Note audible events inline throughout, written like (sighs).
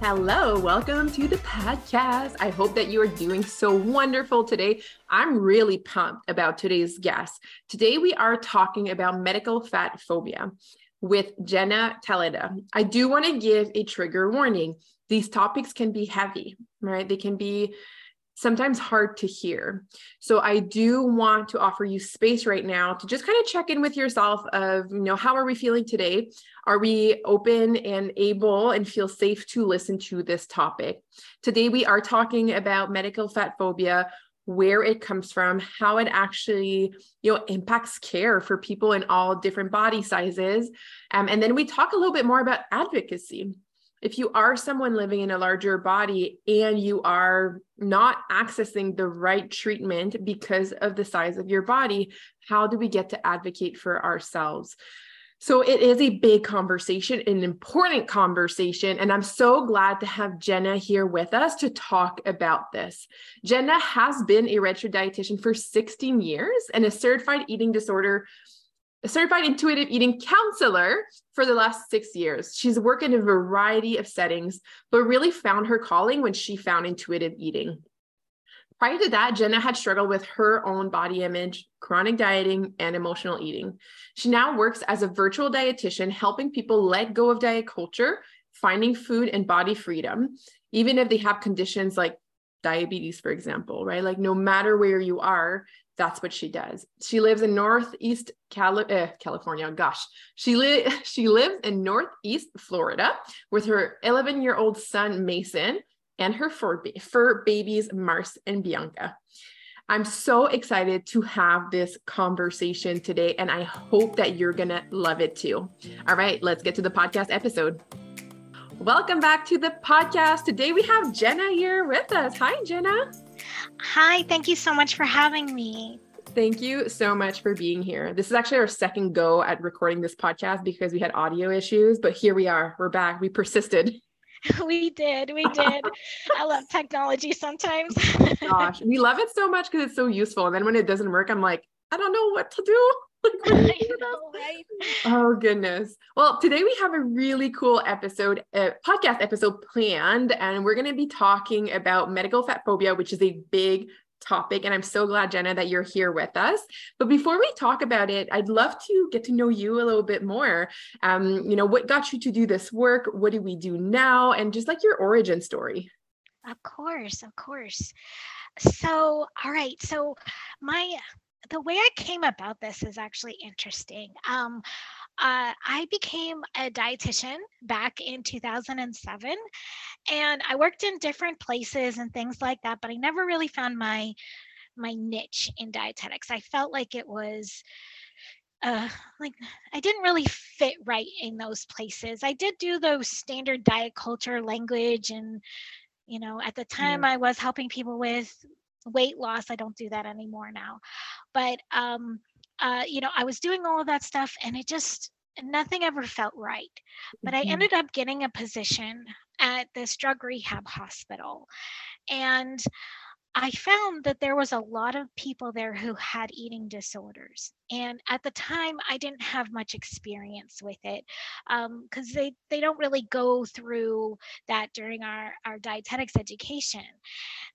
Hello, welcome to the podcast. I hope that you are doing so wonderful today. I'm really pumped about today's guest. Today, we are talking about medical fat phobia with Jenna Thaleda. I do want to give a trigger warning. These topics can be heavy, right? They can be sometimes hard to hear. So I do want to offer you space right now to just kind of check in with yourself of, you know, how are we feeling today? Are we open and able and feel safe to listen to this topic? Today we are talking about medical fat phobia, where it comes from, how it actually, you know, impacts care for people in all different body sizes. Um, and then we talk a little bit more about advocacy if you are someone living in a larger body and you are not accessing the right treatment because of the size of your body, how do we get to advocate for ourselves? So it is a big conversation, an important conversation. And I'm so glad to have Jenna here with us to talk about this. Jenna has been a registered dietitian for 16 years and a certified eating disorder a certified intuitive eating counselor for the last six years. She's worked in a variety of settings, but really found her calling when she found intuitive eating. Prior to that, Jenna had struggled with her own body image, chronic dieting, and emotional eating. She now works as a virtual dietitian, helping people let go of diet culture, finding food and body freedom, even if they have conditions like diabetes, for example, right? Like, no matter where you are, that's what she does. She lives in Northeast Cali- uh, California. Gosh, she li- (laughs) she lives in Northeast Florida with her 11 year old son Mason and her fur, ba- fur babies Mars and Bianca. I'm so excited to have this conversation today, and I hope that you're gonna love it too. All right, let's get to the podcast episode. Welcome back to the podcast. Today we have Jenna here with us. Hi, Jenna. Hi, thank you so much for having me. Thank you so much for being here. This is actually our second go at recording this podcast because we had audio issues, but here we are. We're back. We persisted. (laughs) We did. We did. I love technology sometimes. Oh gosh, we love it so much because it's so useful. And then when it doesn't work, I'm like, I don't know what to do. (laughs) Like, (laughs) know, right? Oh goodness. Well, today we have a really cool episode, a podcast episode planned, and we're going to be talking about medical fat phobia, which is a big topic. And I'm so glad, Jenna, that you're here with us. But before we talk about it, I'd love to get to know you a little bit more. Um, you know, what got you to do this work? What do we do now? And just like your origin story. Of course, of course. So, all right. So, my the way I came about this is actually interesting. Um, uh, I became a dietitian back in 2007, and I worked in different places and things like that, but I never really found my my niche in dietetics. I felt like it was uh like I didn't really fit right in those places. I did do those standard diet culture language and you know at the time yeah. I was helping people with weight loss. I don't do that anymore now. But um, uh, you know, I was doing all of that stuff and it just nothing ever felt right. But mm-hmm. I ended up getting a position at this drug rehab hospital. And I found that there was a lot of people there who had eating disorders. And at the time, I didn't have much experience with it because um, they, they don't really go through that during our, our dietetics education.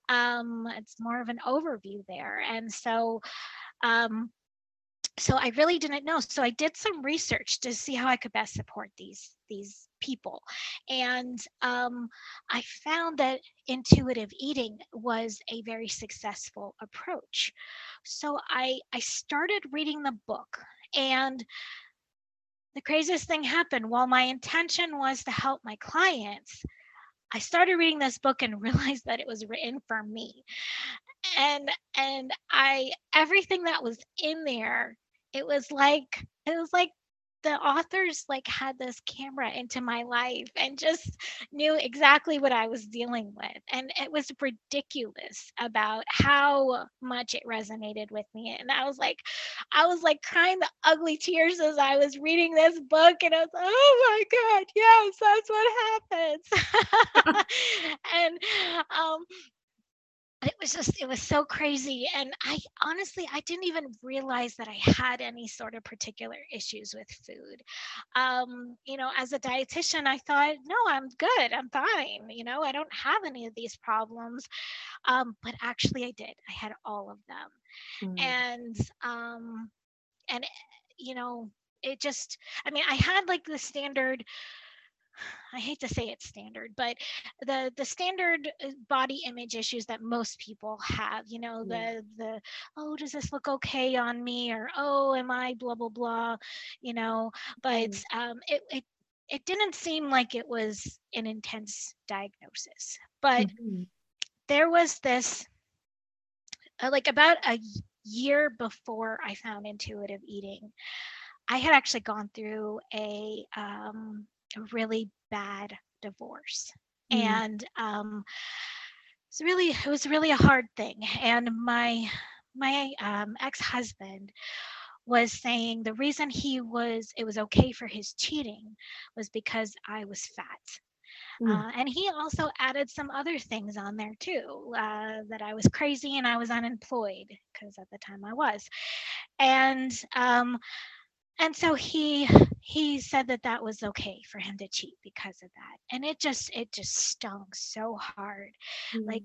Um, it's more of an overview there. And so, um, so I really didn't know. So I did some research to see how I could best support these these people. And um, I found that intuitive eating was a very successful approach. So I, I started reading the book and the craziest thing happened while my intention was to help my clients i started reading this book and (laughs) realized that it was written for me and and i everything that was in there it was like it was like the authors like had this camera into my life and just knew exactly what I was dealing with. And it was ridiculous about how much it resonated with me. And I was like, I was like crying the ugly tears as I was reading this book. And I was like, oh my God, yes, that's what happens. (laughs) and um it was just it was so crazy and i honestly i didn't even realize that i had any sort of particular issues with food. Um you know as a dietitian i thought no i'm good i'm fine you know i don't have any of these problems. Um but actually i did i had all of them. Mm. and um and you know it just i mean i had like the standard I hate to say it's standard, but the the standard uh, body image issues that most people have, you know, the the oh, does this look okay on me, or oh, am I blah blah blah, you know, but mm. um, it it it didn't seem like it was an intense diagnosis, but mm-hmm. there was this uh, like about a year before I found intuitive eating. I had actually gone through a um, a really bad divorce. Mm. And um, it's really it was really a hard thing. And my my um, ex-husband was saying the reason he was it was okay for his cheating was because I was fat. Mm. Uh, and he also added some other things on there too uh, that I was crazy and I was unemployed because at the time I was. And um, and so he he said that that was okay for him to cheat because of that. And it just it just stung so hard. Mm-hmm. like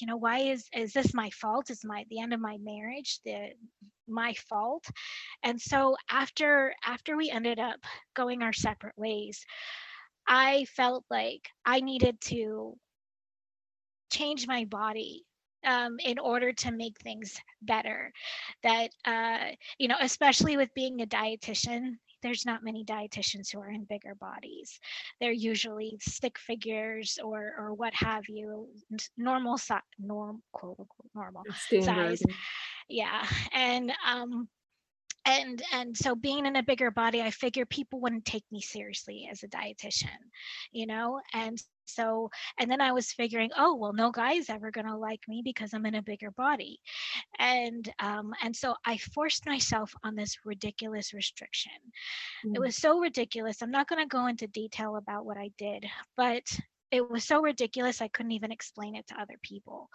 you know why is is this my fault? Is my the end of my marriage the my fault? And so after after we ended up going our separate ways i felt like i needed to change my body um, in order to make things better. That, uh, you know, especially with being a dietitian, there's not many dietitians who are in bigger bodies. They're usually stick figures or or what have you, normal size, norm quote unquote normal size. Yeah, and um, and and so being in a bigger body i figure people wouldn't take me seriously as a dietitian you know? And so and then i was figuring oh well no guy's ever going to like me because i'm in a bigger body. And um and so i forced myself on this ridiculous restriction. Mm. it was so ridiculous. I'm not going to go into detail about what i did but it was so ridiculous i couldn't even explain it to other people.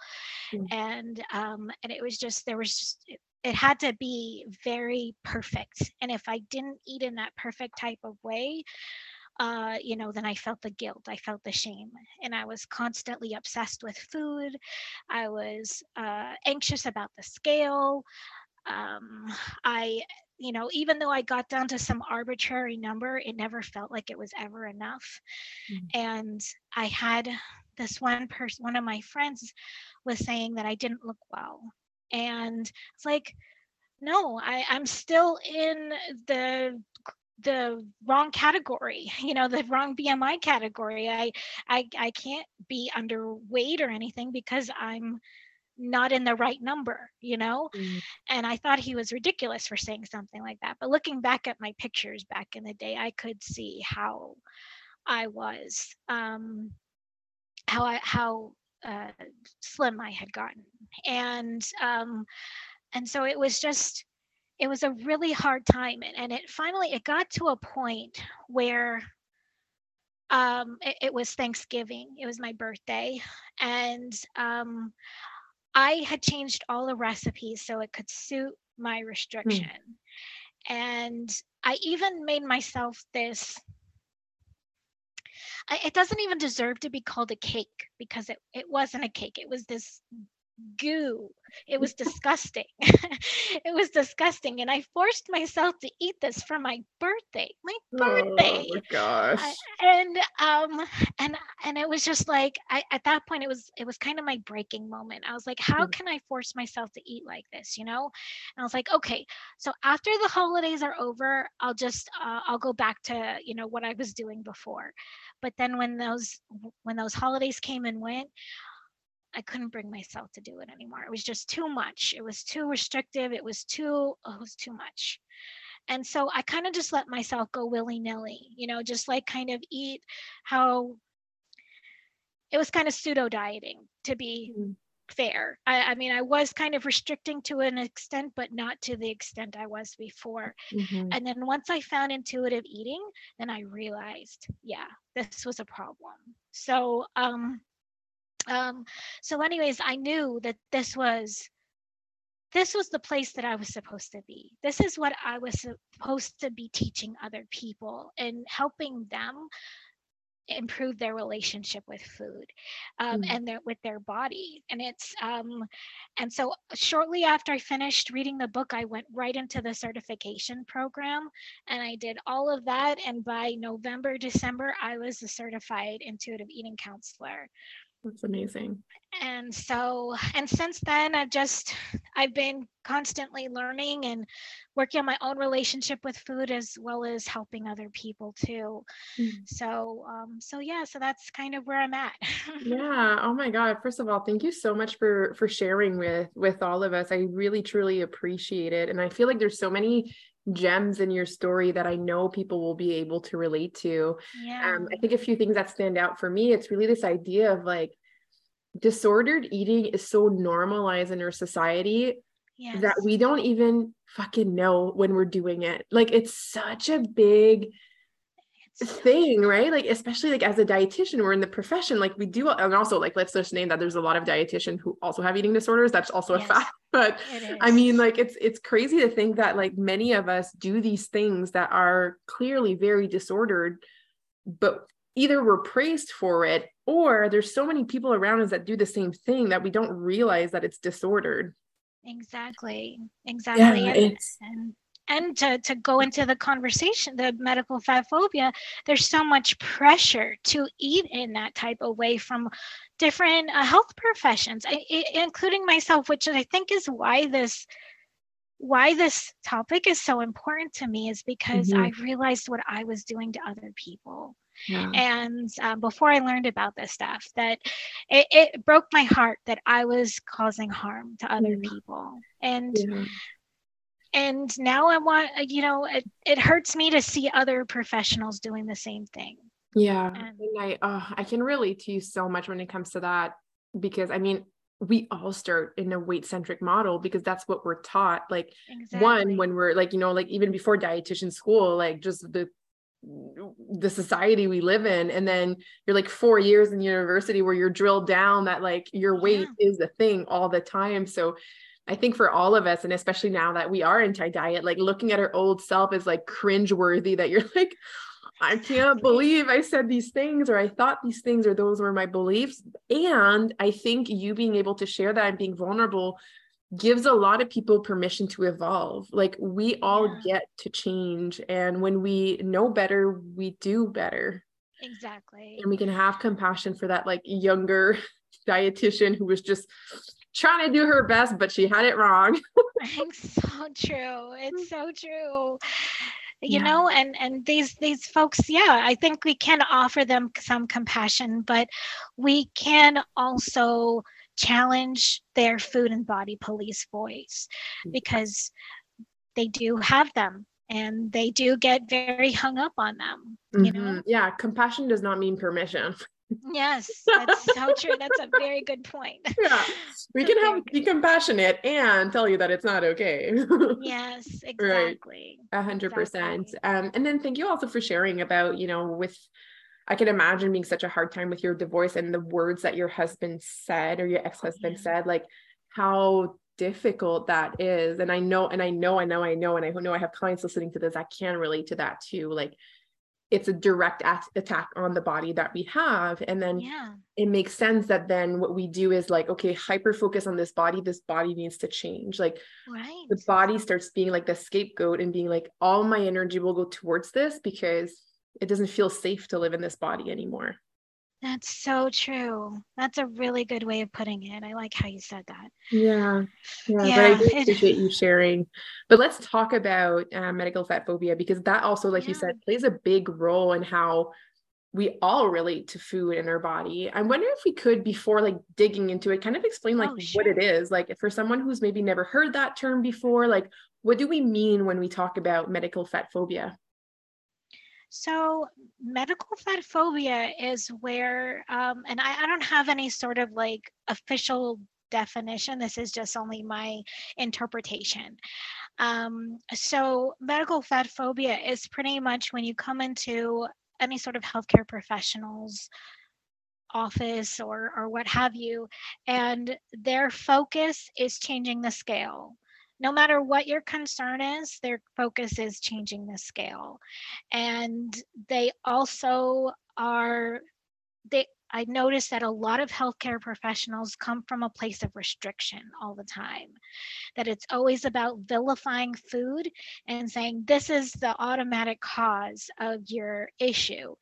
Mm. and um and it was just there was just it, had to be very perfect and if i didn't eat in that perfect type of way uh, you know, then I felt the guilt, I felt the shame, and I was constantly obsessed with food. I was uh, anxious about the scale. Um, I, you know, even though I got down to some arbitrary number, it never felt like it was ever enough. Mm-hmm. And I had this one person, one of my friends was saying that I didn't look well. And it's like, no, I, I'm still in the the wrong category (laughs) you know the wrong bmi category i i i can't be underweight or anything because i'm not in the right number you know mm. and i thought he was ridiculous for saying something like that but looking back at my pictures back in the day i could see how i was um how i how uh, slim i had gotten and um and so it was just it was a really hard time and, and it finally it got to a point where um it, it was thanksgiving it was my birthday and um i had changed all the recipes so it could suit my hmm. restriction mm. and i even made myself this It doesn't even deserve to be called a cake because it, it wasn't a cake. It was this goo. It was (laughs) disgusting. (laughs) it was disgusting. And I forced myself to eat this for my birthday. My birthday. Oh my gosh. and um and and it was just like I, at that point it was it was kind of my breaking moment. I was like, how mm. can I force myself to eat like this, you know? And I was like, okay, so after the holidays are over, I'll just uh, I'll go back to, you know, what I was doing before. But then when those when those holidays came and went, I couldn't bring myself to do it anymore. It was just too much. It was too restrictive. It was too, oh, it was too much. And so I kind of just let myself go willy nilly, you know, just like kind of eat how it was kind of pseudo dieting to be mm-hmm. fair. I, I, mean, I was kind of restricting to an extent, but not to the extent I was before. Mm-hmm. And then once I found intuitive eating, then I realized, yeah, this was a problem. So, um, um, so anyways, I knew that this was this was the place that I was supposed to be. This is what I was supposed to be teaching other people and helping them improve their relationship with food um, mm. and their, with their body and it's um, and so shortly after i finished reading the book i went right into the certification program and i did all of that and by november december i was a certified intuitive eating counselor that's amazing. And so, and since then, I've just, I've been constantly learning and working on my own relationship with food as well as helping other people too. Mm. So, um, so yeah, so that's kind of where I'm at. (laughs) yeah. Oh my God. First of all, thank you so much for, for sharing with, with all of us. I really, truly appreciate it. And I feel like there's so many gems in your story that I know people will be able to relate to. Yeah. Um, I think a few things that stand out for me, it's really this idea of like disordered eating is so normalized in our society yes. that we don't even fucking know when we're doing it. Like it's such a big thing, right? Like, especially like as a dietitian, we're in the profession, like we do, and also like let's just name that there's a lot of dietitians who also have eating disorders. That's also yes, a fact. (laughs) But I mean, like it's it's crazy to think that like many of us do these things that are clearly very disordered, but either we're praised for it or there's so many people around us that do the same thing that we don't realize that it's disordered. Exactly. Exactly. Yeah, and, and and to, to go into the conversation the medical fat phobia there's so much pressure to eat in that type of way from different uh, health professions I, I, including myself which i think is why this why this topic is so important to me is because mm-hmm. i realized what i was doing to other people yeah. and um, before i learned about this stuff that it, it, broke my heart that i was causing harm to other yeah. people and yeah and now i want uh, you know it, it hurts me to see other professionals doing the same thing yeah and, i uh, i can relate to you so much when it comes to that because i mean we all start in a weight centric model because that's what we're taught like exactly. one when we're like you know like even before dietitian school like just the the society we live in and then you're like 4 years in university where you're drilled down that like your weight yeah. is a thing all the time so I think for all of us, and especially now that we are anti diet, like looking at our old self is like cringe worthy that you're (laughs) like, I can't believe I said these things or I thought these things or those were my beliefs. And I think you being able to share that and being vulnerable gives a lot of people permission to evolve. Like we all yeah. get to change. And when we know better, we do better. Exactly. And we can have compassion for that like younger (laughs) dietitian who was just trying to do her best, but she had it wrong. (laughs) it's so true. It's so true. You yeah. know, and and these these folks, yeah, I think we can offer them some compassion, but we can also challenge their food and body police voice because they do have them and they do get very hung up on them you know mm-hmm. yeah compassion does not mean permission (laughs) Yes, that's so true. That's a very good point. (laughs) Yeah, we can have be compassionate and tell you that it's not okay. (laughs) yes, exactly. A hundred percent. Um, and then thank you also for sharing about you know with. I can imagine being such a hard time with your divorce and the words that your husband said or your ex-husband yeah. said, like how difficult that is. And I know, and I know, I know, I know, and I know I have clients listening to this. I can relate to that too. Like it's a direct at- attack on the body that we have. And then yeah. it makes sense that then what we do is like okay hyper focus on this body this body needs to change. Like right. the body starts being like the scapegoat and being like all my energy will go towards this because it doesn't feel safe to live in this body anymore that's so true. That's a really good way of putting it. I like how you said that. Yeah. Yeah, Yeah, but i do it- appreciate you sharing. But let's talk about uh, medical fat phobia because that also like you said plays a big role in how we all relate to food in our body. I wonder if we could before like digging into it kind of explain like Oh, what it sure. is. Like for someone who's maybe never heard that term before like what do we mean when we talk about medical fat phobia So, medical fat phobia is where, um, and I, I don't have any sort of like official definition. This is just only my interpretation. Um, so, medical fat phobia is pretty much when you come into any sort of healthcare professional's office or or what have you and their focus is changing the scale no matter what your concern is their focus is changing the scale. And they also are they i notice that a lot of healthcare professionals come from a place of restriction all the time. That it's always about vilifying food and saying this is the automatic cause of your issue.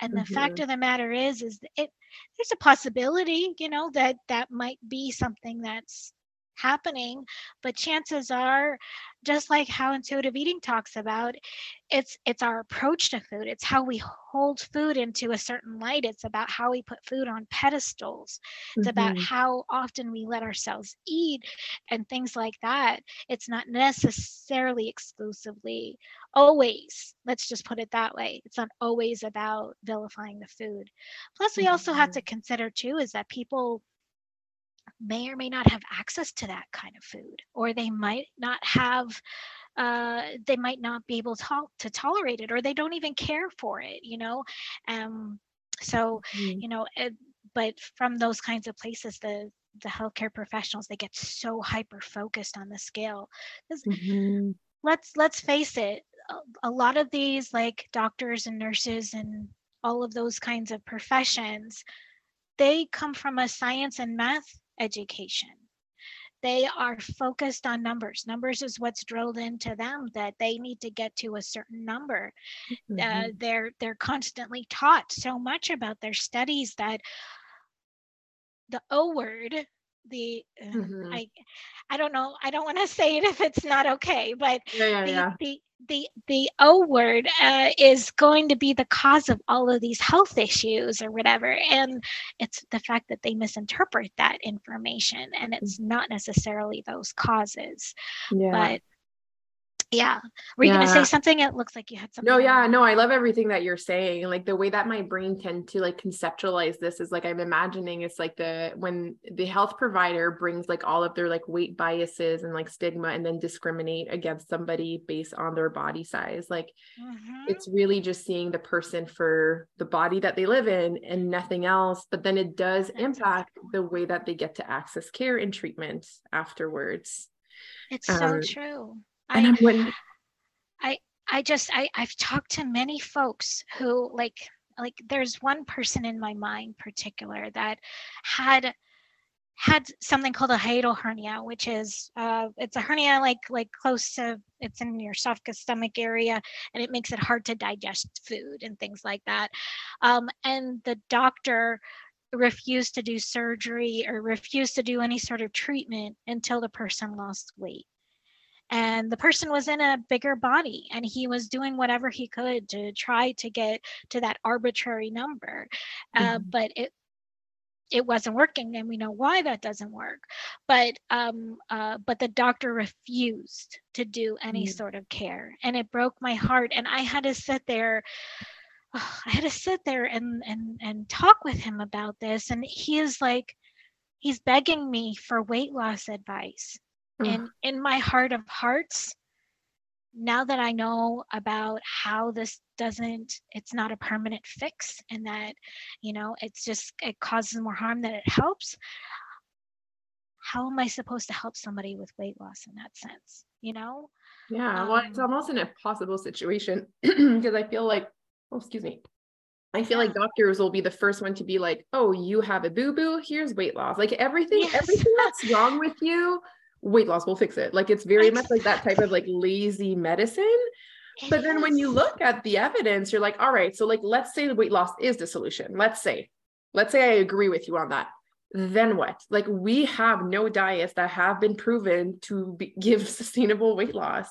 And the fact mm-hmm. of the matter is is it there's a possibility you know that that might be something that's happening but chances are just like how intuitive eating talks about it's it's our approach to food. It's how we hold food into a certain light. It's about how we put food on pedestals. It's about Mhm. how often we let ourselves eat and things like that. It's not necessarily exclusively always let's just put it that way. It's not always about vilifying the food. Plus we also have Mhm. to consider too is that people may or may not have access to that kind of food or they might not have uh, they might not be able to, to tolerate it or they don't even care for it you know um, so Mhm. you know it, but from those kinds of places the the healthcare professionals they get so hyper focused on the scale Mhm. let's let's face it a, a lot of these like doctors and nurses and all of those kinds of professions they come from a science and math education. They are focused on numbers. Numbers is what's drilled into them that they need to get to a certain number. Uh, Mhm. they're they're constantly taught so much about their studies that the o word the uh, Mhm. i i don't know i don't want to (laughs) say it if it's not okay but yeah yeah the yeah the the the O word uh, is going to be the cause of all of these health issues or whatever, and it's the fact that they misinterpret that information, and it's not necessarily those causes. yeah But yeah, were you going to say something? It looks like you had something. No, yeah, no, I love everything that you're saying. Like the way that my brain tend to like conceptualize this is like I'm imagining it's like the when the health provider brings like all of their like weight biases and like stigma and then discriminate against somebody based on their body size. Like Mhm. it's really just seeing the person for the body that they live in and nothing else. But then it does That's impact the way that they get to access care and treatment afterwards. It's so um, true. And I I'm wondering, I just I I've talked to many folks who like like there's one person in my mind particular that had had something called a hiatal hernia which is uh it's a hernia like like close to it's in your esophagus stomach area and it makes it hard to digest food and things like that. Um and the doctor refused to do surgery or refused to do any sort of treatment until the person lost weight and the person was in a bigger body and he was doing whatever he could to try to get to that arbitrary number uh, Mhm. but it it wasn't working and we know why that doesn't work but um uh, but the doctor refused to do any Mm. sort of care and it broke my heart and i had to sit there i had to sit there and and and talk with him about this and he is like he's begging me for weight loss advice. And in my heart of hearts now that i know about how this doesn't it's not a permanent fix and that you know it's just it causes more harm than it helps how am i supposed to help somebody with weight loss in that sense you know Yeah, well, it's Um, almost an impossible situation (clears throat) because I feel like oh, excuse me. I feel like doctors will be the first one to be like, "Oh, you have a boo boo. Here's weight loss." Like everything, yes. everything that's (laughs) wrong with you, weight loss will fix it. Like it's very much like that type of like lazy medicine. But then when you look at the evidence, you're like, all right, so like let's say the weight loss is the solution. Let's say, let's say I agree with you on that. Then what? Like we have no diets that have been proven to be, (laughs) give sustainable weight loss.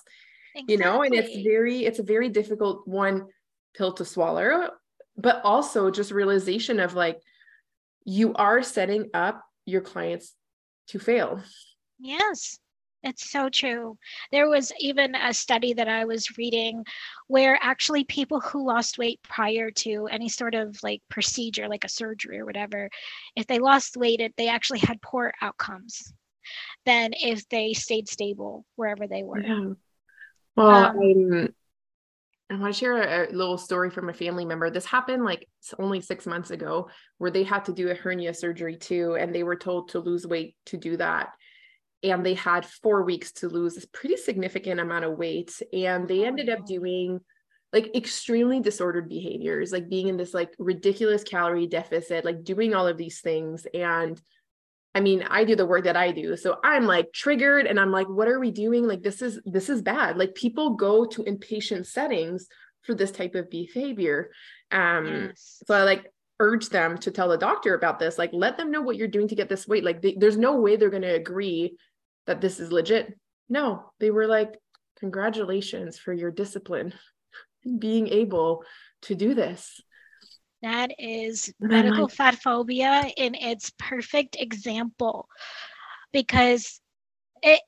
Exactly. You know, and it's very, it's a very difficult one pill to swallow but also just realization of like you are setting up your clients to fail yes it's so true. There was even a study that I was reading where actually people who lost weight prior to any sort of like procedure, like a surgery or whatever, if they lost weight, it, they actually had poor outcomes than if they stayed stable wherever they were. Yeah. Well, um, I want to share a, a, little story from a family member. This happened like only six months ago, where they had to do a hernia surgery too, and they were told to lose weight to do that. And they had four weeks to lose this pretty significant amount of weight. And they ended up doing like extremely disordered behaviors, like being in this like ridiculous calorie deficit, like doing all of these things. And I mean, I do the work that I do. So I'm like triggered and I'm like, what are we doing? Like, this is, this is bad. Like people go to inpatient settings for this type of behavior. Um, yes. so I like urge them to tell the doctor about this. Like, let them know what you're doing to get this weight. Like, they, there's no way they're going to agree that this is legit. No, they were like, congratulations for your discipline being able to do this. That is medical fat phobia in its perfect example because it,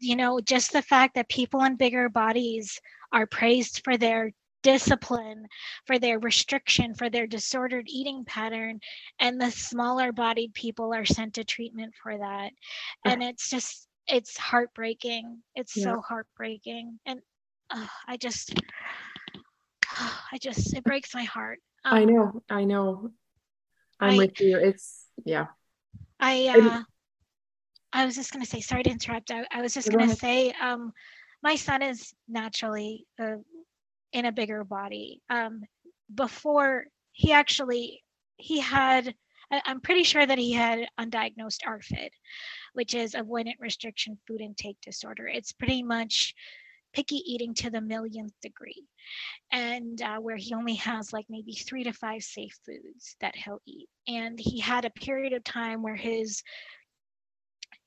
you know, just the fact that people in bigger bodies are praised for their discipline, for their restriction, for their disordered eating pattern, and the smaller bodied people are sent to treatment for that. And it's just, it's heartbreaking. It's yeah. so heartbreaking. And uh, I just, (sighs) I just, it breaks my heart. Um, I know, I know. I'm I, with you. It's yeah. I uh I was just gonna say, sorry to interrupt. I, I was just gonna say, um, my son is naturally uh, in a bigger body. Um, before he actually he had I, I'm pretty sure that he had undiagnosed ARFID, which is avoidant restriction food intake disorder. It's pretty much picky eating to the millionth degree and uh, where he only has like maybe three to five safe foods that he'll eat and he had a period of time where his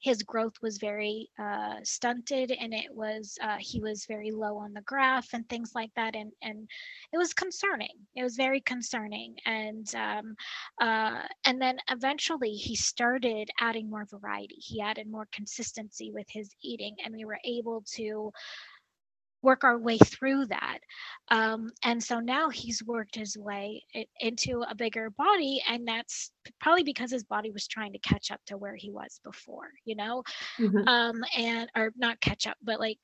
his growth was very uh, stunted and it was uh, he was very low on the graph and things like that and and it was concerning. It was very concerning and um, uh, and then eventually he started adding more variety. He added more consistency with his eating and we were able to work our way through that. Um, and so now he's worked his way into a bigger body, and that's probably because his body was trying to catch up to where he was before, you know, mm-hmm. um, and or not catch up, but like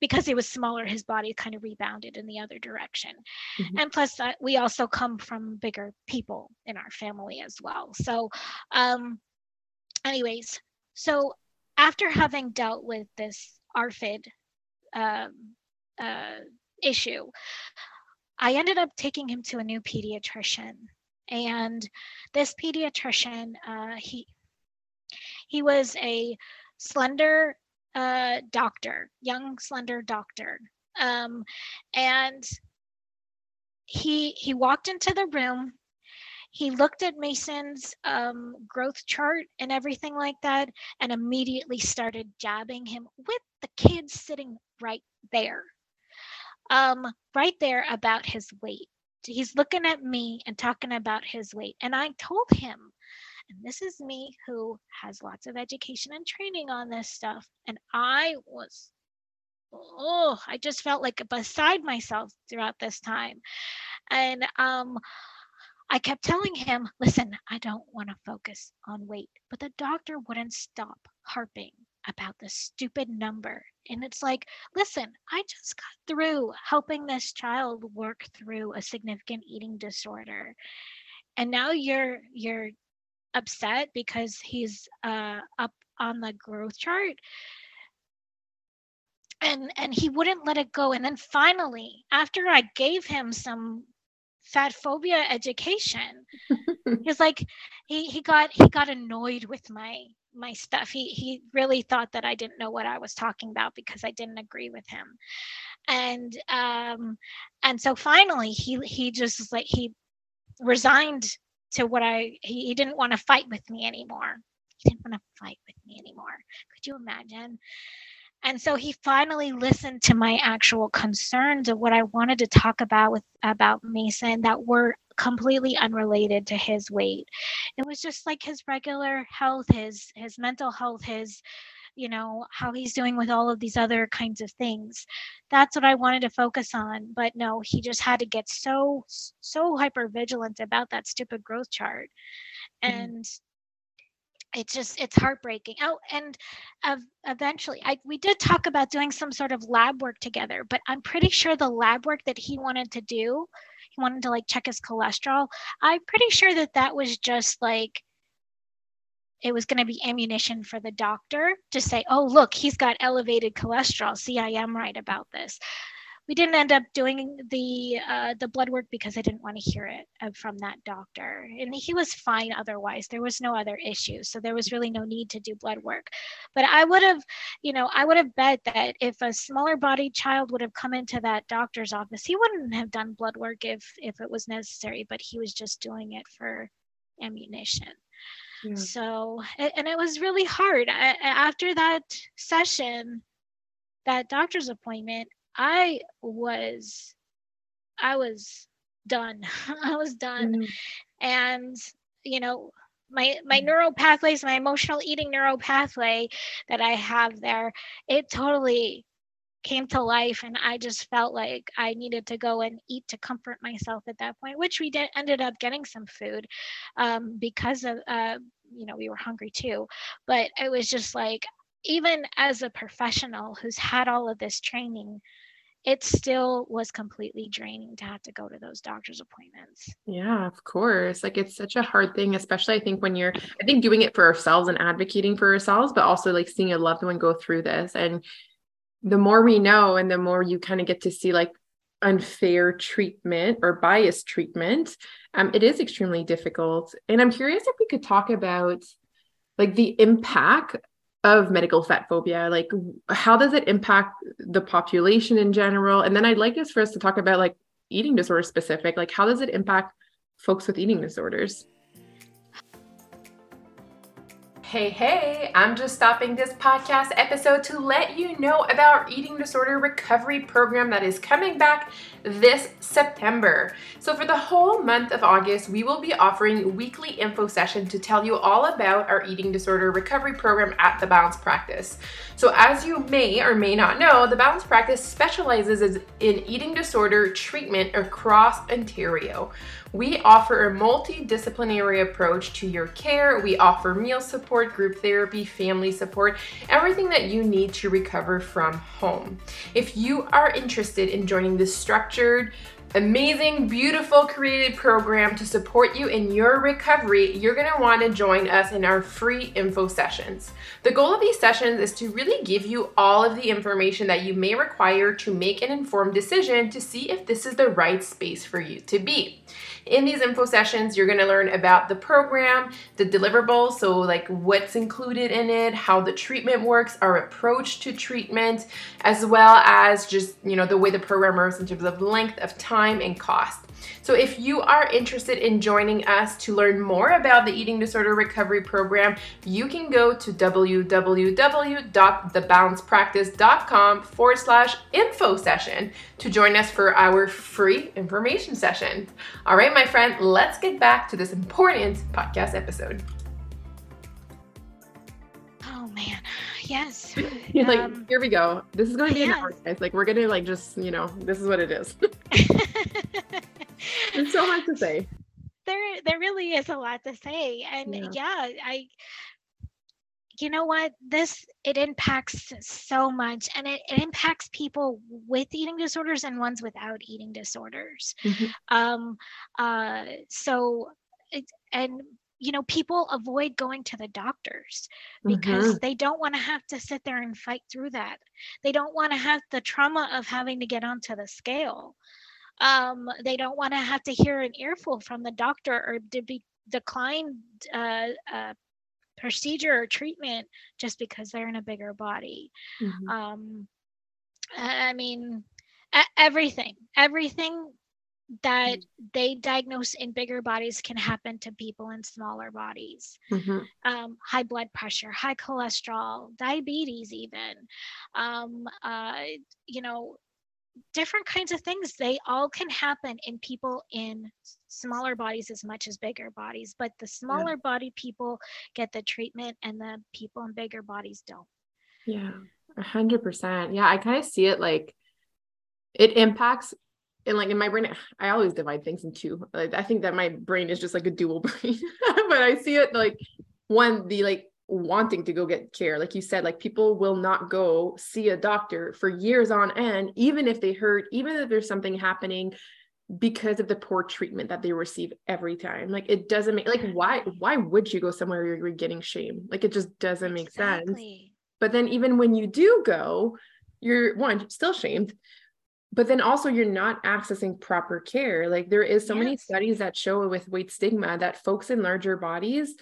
because he was smaller, his body kind of rebounded in the other direction. Mm-hmm. And plus, uh, we also come from bigger people in our family as well. So, um, anyways, so after having dealt with this ARFID um, uh, issue, I ended up taking him to a new pediatrician. And this pediatrician, uh, he he was a slender uh, doctor, young slender doctor, um, and he he walked into the room he looked at Mason's um, growth chart and everything like that and immediately started jabbing him with the kids sitting right there. Um, right there about his weight. He's looking at me and talking about his weight. And I told him, and this is me who has lots of education and training on this stuff. And I was, oh, I just felt like beside myself throughout this time. And um, I kept telling him, listen, I don't want to focus on weight. But the doctor wouldn't stop harping about this stupid number. And it's like, listen, I just got through helping this child work through a significant eating disorder. And now you're you're upset because he's uh, up on the growth chart. and and he wouldn't let it go and then finally after i gave him some fat phobia education. (laughs) He was like he he got he got annoyed with my my stuff. He he really thought that i didn't know what i was talking about because i didn't agree with him. And um and so finally he he just like he resigned to what i he, he didn't want to fight with me anymore. He didn't want to fight with me anymore. Could you imagine and so he finally listened to my actual concerns of what i wanted to talk about with about mason that were completely unrelated to his weight. It was just like his regular health his his mental health his you know how he's doing with all of these other kinds of things. That's what i wanted to focus on but no he just had to get so so hyper vigilant about that stupid growth chart. Mm-hmm. and it's just it's heartbreaking. Oh and uh, eventually i we did talk about doing some sort of lab work together but i'm pretty sure the lab work that he wanted to do he wanted to like check his cholesterol i'm pretty sure that that was just like it was going to be ammunition for the doctor to say oh look he's got elevated cholesterol. See i am right about this we didn't end up doing the uh, the blood work because I didn't want to hear it uh, from that doctor, and he was fine otherwise. There was no other issue, so there was really no need to do blood work. But I would have, you know, I would have bet that if a smaller bodied child would have come into that doctor's office, he wouldn't have done blood work if if it was necessary. But he was just doing it for ammunition. Yeah. So, and it was really hard. I, after that session, that doctor's appointment, I was I was done. (laughs) I was done. Mm-hmm. And you know, my my mm-hmm. neural pathways, my emotional eating neural pathway that I have there, it totally came to life and I just felt like I needed to go and eat to comfort myself at that point, which we did ended up getting some food um, because of uh, you know we were hungry too. But it was just like even as a professional who's had all of this training, it still was completely draining to have to go to those doctor's appointments. Yeah, of course. Like it's such a hard thing, especially I think when you're, I think doing it for ourselves and advocating for ourselves, but also like seeing a loved one go through this. And the more we know and the more you kind of get to see like unfair treatment or biased treatment, um, it is extremely difficult. And I'm curious if we could talk about like the impact of medical fat phobia like how does it impact the population in general? And then i'd like us for us to talk about like eating disorder specific like how does it impact folks with eating disorders Hey, hey, I'm just stopping this podcast episode to let you know about our eating disorder recovery program that is coming back this September. So, for the whole month of August, we will be offering weekly info session to tell you all about our eating disorder recovery program at the Balanced Practice. So, as you may or may not know, the Balanced Practice specializes in eating disorder treatment across Ontario. We offer a multidisciplinary approach to your care. We offer meal support, group therapy, family support, everything that you need to recover from home. If you are interested in joining this structured, amazing, beautiful, created program to support you in your recovery, you're gonna wanna join us in our free info sessions. The goal of these sessions is to really give you all of the information that you may require to make an informed decision to see if this is the right space for you to be. In these info sessions, you're gonna learn about the program, the deliverables, so like what's included in it, how the treatment works, our approach to treatment, as well as just, you know, the way the program works in terms of length of time and cost. So if you are interested in joining us to learn more about the eating disorder recovery program, you can go to www.thebalancedpractice.com forward slash info session to join us for our free information session. All right, my friend, let's get back to this important podcast episode. Oh man, yes. (laughs) You're like, um, here we go. This is going to be yes. an hour, guys. Like, we're going to like just, you know, this is what it is. (laughs) There's so much to say. There, there really is a lot to say, and yeah, yeah I you know what this it impacts so much and it, it impacts people with eating disorders and ones without eating disorders mm-hmm. um uh so it, and you know people avoid going to the doctors because Mm-hmm. they don't want to have to sit there and fight through that they don't want to have the trauma of having to get onto the scale um, they don't want to have to hear an earful from the doctor or to be decline uh, uh, procedure or treatment just because they're in a bigger body Mhm. um i mean everything everything that they diagnose in bigger bodies can happen to people in smaller bodies. Mhm. um, high blood pressure high cholesterol diabetes even. Um, uh, you know different kinds of things they all can happen in people in smaller bodies as much as bigger bodies but the smaller body people get the treatment and the people in bigger bodies don't. Yeah, a hundred percent. Yeah, I kind of see it like it impacts and like in my brain, I always divide things in two. Like, I think that my brain is just like a dual (laughs) brain, but I see it like one, the like wanting to go get care. Like you said, like people will not go see a doctor for years on end, even if they hurt, even if there's something happening because of the poor treatment that they receive every time. Like it doesn't make like why why would you go somewhere where you're getting shame Like it just doesn't make sense. But then even when you do go, you're one still shamed, but then also you're not accessing proper care. Like there is so many studies that show with weight stigma that folks in larger bodies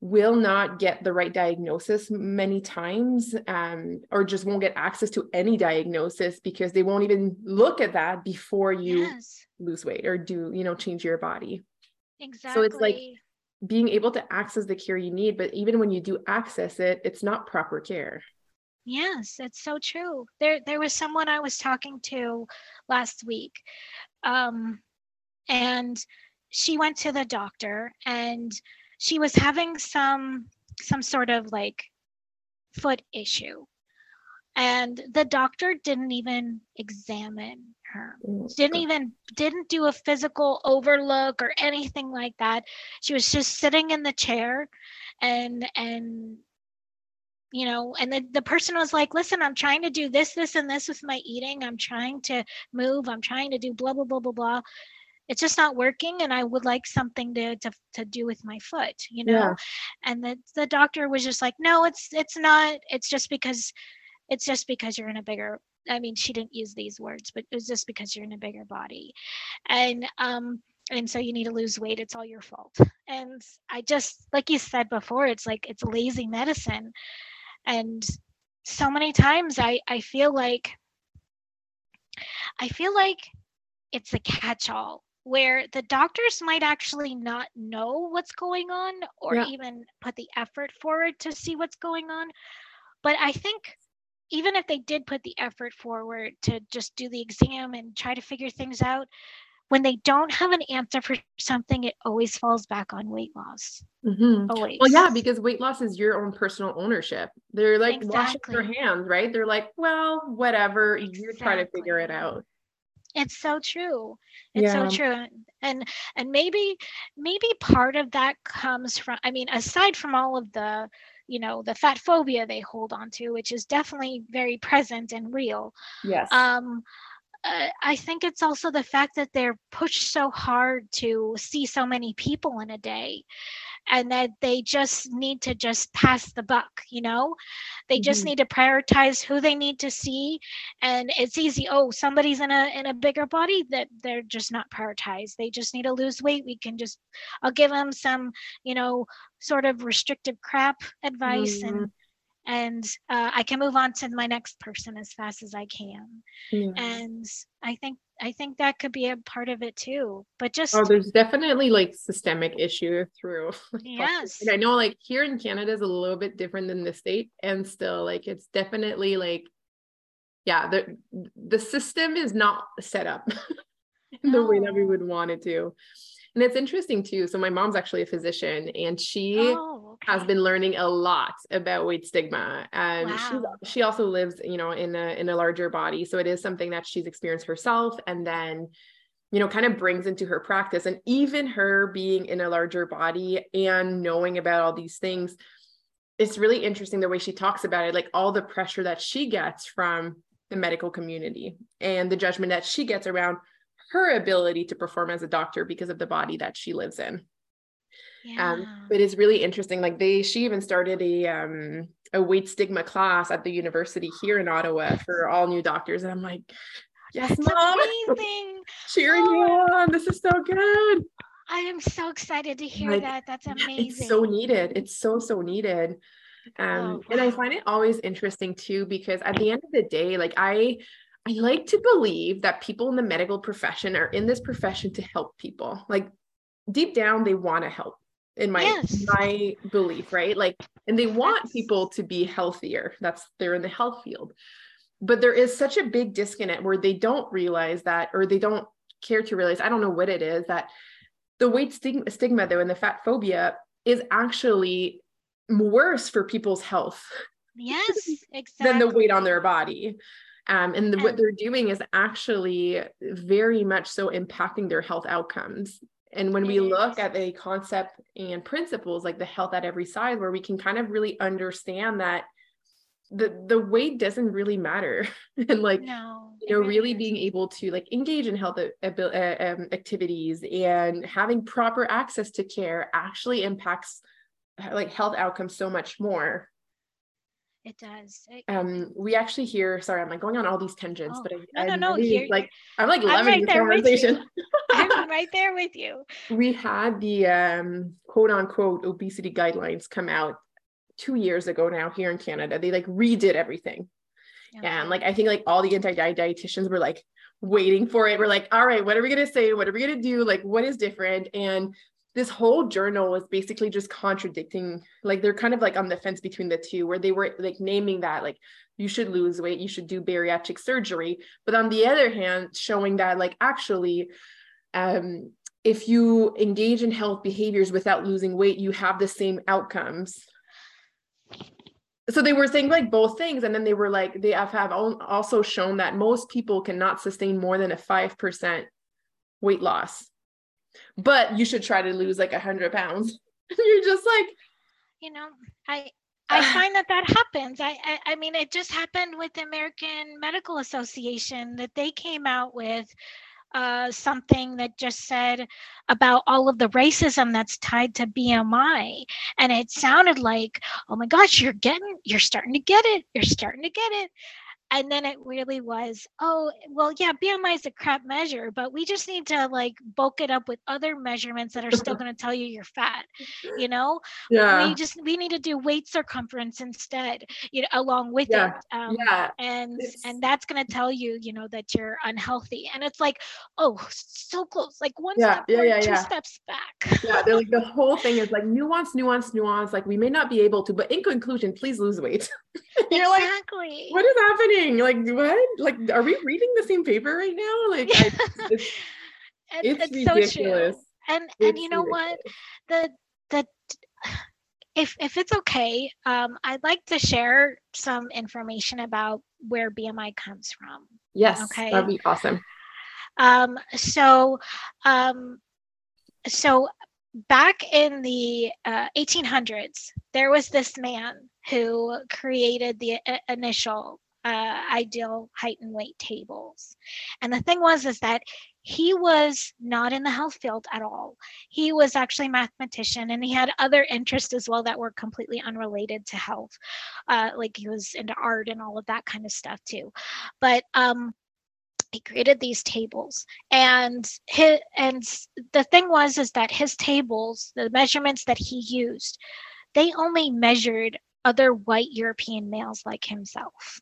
will not get the right diagnosis many times um, or just won't get access to any diagnosis because they won't even look at that before you yes. lose weight or do you know change your body. Exactly So it's like- being able to access the care you need but even when you do access it it's not proper care Yes, it's so true. There there was someone I was talking to last week. Um and she went to the doctor and she was having some some sort of like foot issue. And the doctor didn't even examine her. Didn't even didn't do a physical overlook or anything like that. She was just sitting in the chair and and you know and the, the person was like listen i'm trying to do this this and this with my eating. I'm trying to move. I'm trying to do blah blah blah blah blah. It's just not working and i would like something to to, to do with my foot you know? Yeah. and the, the doctor was just like no it's it's not. It's just because it's just because you're in a bigger i mean she didn't use these words but it was just because you're in a bigger body. And um and so you need to lose weight. It's all your fault. And i just like you said before it's like it's lazy medicine and so many times i i feel like i feel like it's a catch-all where the doctors might actually not know what's going on or Yeah. even put the effort forward to see what's going on but i think even if they did put the effort forward to just do the exam and try to figure things out when they don't have an answer for something it always falls back on weight loss Mhm. always Well, yeah, because weight loss is your own personal ownership. They're like washing their hands, right? They're like, well, whatever. You try to figure it out. it's so true it's Yeah. so true and and maybe maybe part of that comes from i mean aside from all of the you know the fat phobia they hold on to which is definitely very present and real Yes. um uh, i think it's also the fact that they're pushed so hard to see so many people in a day and that they just need to just pass the buck you know? They just Mhm. need to prioritize who they need to see and it's easy oh somebody's in a in a bigger body that they're just not prioritized. They just need to lose weight. We can just i'll give them some you know sort of restrictive crap advice and and uh, i can move on to my next person as fast as i can Yeah. and i think i think that could be a part of it too but just Oh, there's definitely like systemic issue through. (laughs) like, yes And I know like here in Canada is a little bit different than the state, and still like it's definitely like, yeah, the the system is not set up in (laughs) the way that we would want it to. And it's interesting too. So my mom's actually a physician, and she oh has been learning a lot about weight stigma. And she's, Wow. she also lives you know in a in a larger body. So it is something that she's experienced herself and then you know kind of brings into her practice. And even her being in a larger body and knowing about all these things it's really interesting the way she talks about it like all the pressure that she gets from the medical community and the judgment that she gets around her ability to perform as a doctor because of the body that she lives in. Um, yeah. Um, but it's really interesting. Like they, she even started a um a weight stigma class at the university here in Ottawa for all new doctors, and I'm like, yes, That's mom, amazing. (laughs) cheering oh. you on. This is so good. I am so excited to hear like, that. That's amazing. It's so needed. It's so so needed. Um, oh, wow. and I find it always interesting too because at the end of the day, like I I like to believe that people in the medical profession are in this profession to help people. Like deep down, they want to help in my yes. my belief, right? Like, and they want people to be healthier. That's they're in the health field. But there is such a big disconnect where they don't realize that, or they don't care to realize, I don't know what it is, that the weight stigma, stigma though, and the fat phobia is actually worse for people's health. Yes, exactly. (laughs) than the weight on their body. Um, and the, what they're doing is actually very much so impacting their health outcomes. And when we look at the concept and principles like the health at every size, where we can kind of really understand that the the weight doesn't really matter, (laughs) and like no, you know, really, really being able to like engage in health uh, um, activities and having proper access to care actually impacts like health outcomes so much more it does. It, um, we actually hear. Sorry, I'm like going on all these tangents, oh, but I, no, no, no. Really, like I'm like loving right conversation. (laughs) I'm (laughs) right there with you. We had the um, quote unquote obesity guidelines come out two years ago now here in Canada. They like redid everything, okay. and like I think like all the anti-diet dietitians were like waiting for it. We're like, all right, what are we gonna say? What are we gonna do? Like, what is different? And this whole journal was basically just contradicting like they're kind of like on the fence between the two where they were like naming that like you should lose weight you should do bariatric surgery. But on the other hand showing that like actually um if you engage in health behaviors without losing weight you have the same outcomes. So they were saying like both things and then they were like they have, have also shown that most people cannot sustain more than a 5% weight loss but you should try to lose like a hundred pounds. (laughs) You're just like, you know, I I find that that happens. I, I, I mean, it just happened with the American Medical Association that they came out with uh, something that just said about all of the racism that's tied to BMI, and it sounded like, oh my gosh, you're getting, you're starting to get it, you're starting to get it, and then it really was oh well yeah bmi is a crap measure but we just need to like bulk it up with other measurements that are still (laughs) going to tell you you're fat (laughs) you know yeah we just we need to do weight circumference instead you know along with yeah. it um, yeah and it's... and that's going to tell you you know that you're unhealthy and it's like oh so close like one yeah, step yeah, yeah, two yeah. steps back yeah they're like the (laughs) whole thing is like nuance nuance nuance like we may not be able to but in conclusion please lose weight you're exactly. like what is happening like what? Like, are we reading the same paper right now? Like, I, (laughs) it's, it's, it's ridiculous. So and it's and you know ridiculous. what? The the if if it's okay, um, I'd like to share some information about where BMI comes from. Yes. Okay. That'd be awesome. Um, so um, so back in the uh, 1800s, there was this man who created the uh, initial uh, ideal height and weight tables. And the thing was is that he was not in the health field at all. He was actually a mathematician and he had other interests as well that were completely unrelated to health. Uh, like he was into art and all of that kind of stuff too. But um, he created these tables and his, and the thing was is that his tables the measurements that he used they only measured other white European males like himself.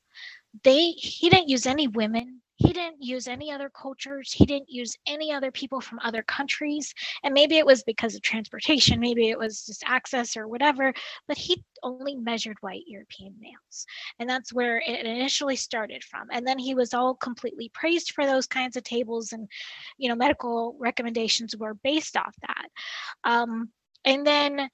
They he didn't use any women. He didn't use any other cultures. He didn't use any other people from other countries. And maybe it was because of transportation, maybe it was just access or whatever, but he only measured white European males. And that's where it initially started from. And then he was all completely praised for those kinds of tables and, you know, medical recommendations were based off that. Um, and then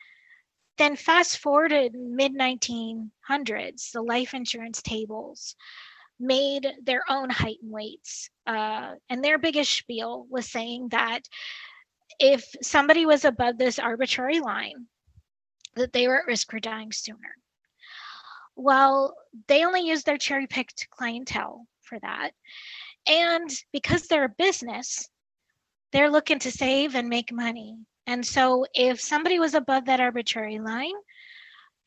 then fast forward to mid 1900s, the life insurance tables made their own height and weights. Uh, and their biggest spiel was saying that if somebody was above this arbitrary line, that they were at risk for dying sooner. Well, they only used their cherry picked clientele for that. And because they're a business, they're looking to save and make money. And so if somebody was above that arbitrary line,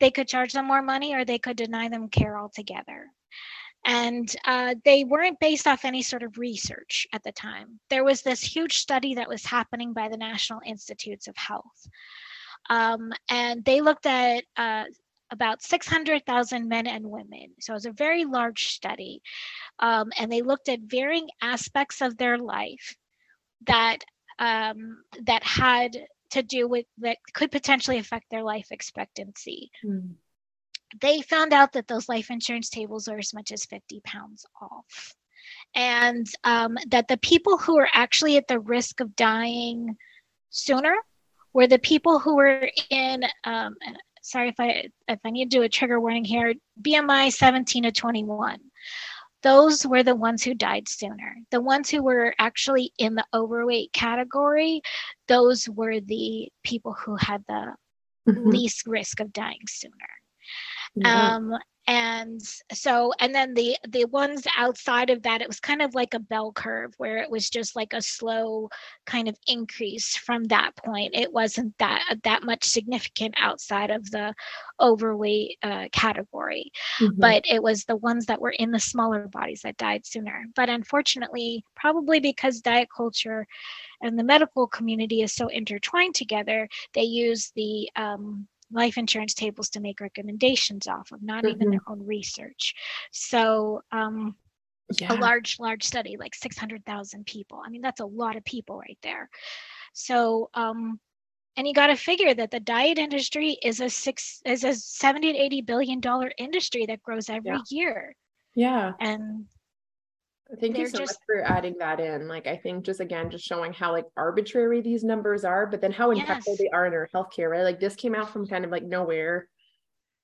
they could charge them more money or they could deny them care altogether. And uh, they weren't based off any sort of research at the time. There was this huge study that was happening by the National Institutes of Health. Um, and they looked at uh, about 600,000 men and women. So it was a very large study. Um, and they looked at varying aspects of their life that um, that had to do with that could potentially affect their life expectancy. Mm. They found out that those life insurance tables are as much as 50 pounds off. And um, that the people who are actually at the risk of dying sooner were the people who were in um, sorry if I if I need to do a trigger warning here, BMI 17 to 21. Those were the ones who died sooner. The ones who were actually in the overweight category, those were the people who had the mm-hmm. least risk of dying sooner. Yeah. Um, and so and then the the ones outside of that it was kind of like a bell curve where it was just like a slow kind of increase from that point. It wasn't that that much significant outside of the overweight uh, category. Mm-hmm. but it was the ones that were in the smaller bodies that died sooner. But unfortunately probably because diet culture and the medical community is so intertwined together they use the um, life insurance tables to make recommendations off of, not mm-hmm. even their own research. So, um, yeah. a large, large study, like 600,000 people. I mean, that's a lot of people right there. So, um, and you got to figure that the diet industry is a six is a 70 to 80 billion dollar industry that grows every yeah. year. Yeah. And Thank you so just, much for adding that in. Like, I think just again, just showing how like arbitrary these numbers are, but then how impactful yes. they are in our healthcare, right? Like, this came out from kind of like nowhere,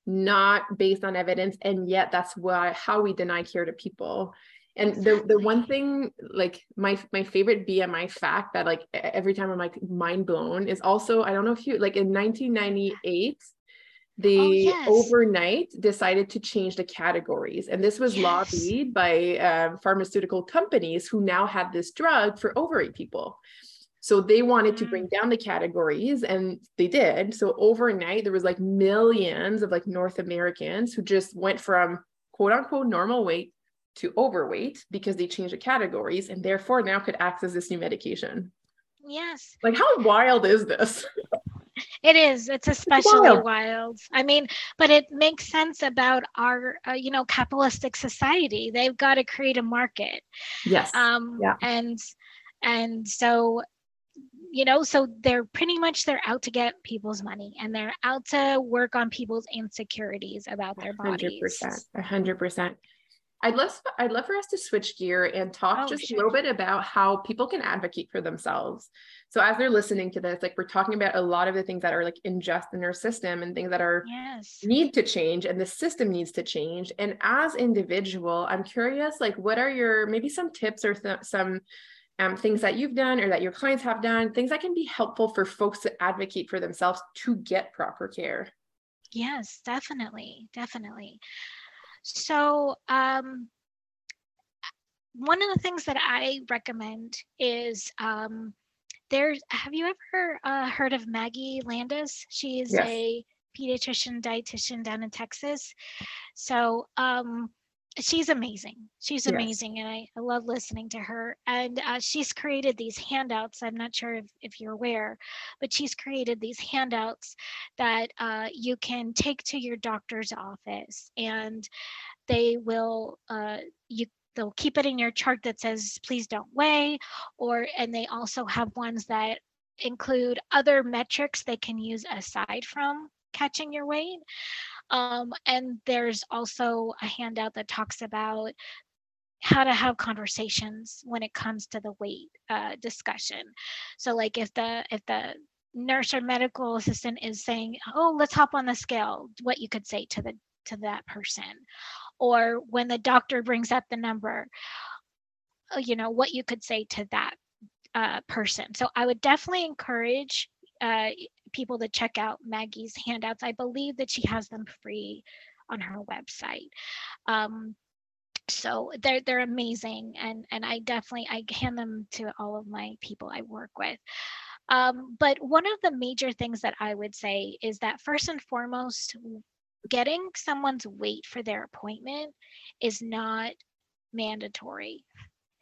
not based on evidence, and yet that's why how we deny care to people. And the the one thing, like my my favorite BMI fact that like every time I'm like mind blown is also I don't know if you like in 1998 they oh, yes. overnight decided to change the categories and this was yes. lobbied by uh, pharmaceutical companies who now had this drug for overweight people so they wanted to bring mm. down the categories and they did so overnight there was like millions of like north americans who just went from quote unquote normal weight to overweight because they changed the categories and therefore now could access this new medication yes like how wild is this (laughs) It is. It's especially wild. wild. I mean, but it makes sense about our, uh, you know, capitalistic society. They've got to create a market. Yes. Um, yeah. And and so, you know, so they're pretty much they're out to get people's money and they're out to work on people's insecurities about their bodies. 100%. 100%. I'd love I'd love for us to switch gear and talk oh, just sure. a little bit about how people can advocate for themselves. So as they're listening to this, like we're talking about a lot of the things that are like ingest in our system and things that are yes. need to change and the system needs to change. And as individual, I'm curious, like what are your maybe some tips or th- some um, things that you've done or that your clients have done, things that can be helpful for folks to advocate for themselves to get proper care. Yes, definitely, definitely. So, um, one of the things that I recommend is um, there's. Have you ever uh, heard of Maggie Landes? She is yes. a pediatrician dietitian down in Texas. So, um, she's amazing. She's yes. amazing, and I, I love listening to her. And uh, she's created these handouts. I'm not sure if, if you're aware, but she's created these handouts that uh, you can take to your doctor's office, and they will uh, you they'll keep it in your chart that says please don't weigh, or and they also have ones that include other metrics they can use aside from catching your weight. Um, and there's also a handout that talks about how to have conversations when it comes to the weight uh, discussion. So like if the if the nurse or medical assistant is saying, "Oh, let's hop on the scale," what you could say to the to that person, or when the doctor brings up the number, uh, you know what you could say to that uh, person. So I would definitely encourage uh, people to check out Maggie's handouts. I believe that she has them free on her website. Um, so they're they're amazing and and I definitely I hand them to all of my people I work with. Um, but one of the major things that I would say is that first and foremost, getting someone's weight for their appointment is not mandatory.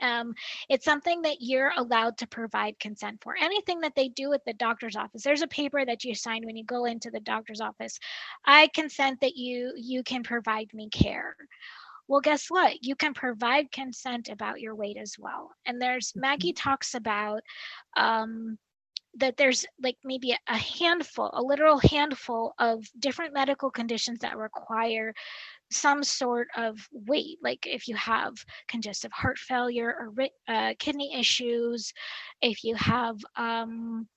Um, it's something that you're allowed to provide consent for. Anything that they do at the doctor's office, there's a paper that you sign when you go into the doctor's office. I consent that you you can provide me care. Well, guess what? You can provide consent about your weight as well. And there's Maggie mm-hmm. talks about um, that there's like maybe a handful, a literal handful of different medical conditions that require some sort of weight, like if you have congestive heart failure or uh, kidney issues, if you have um,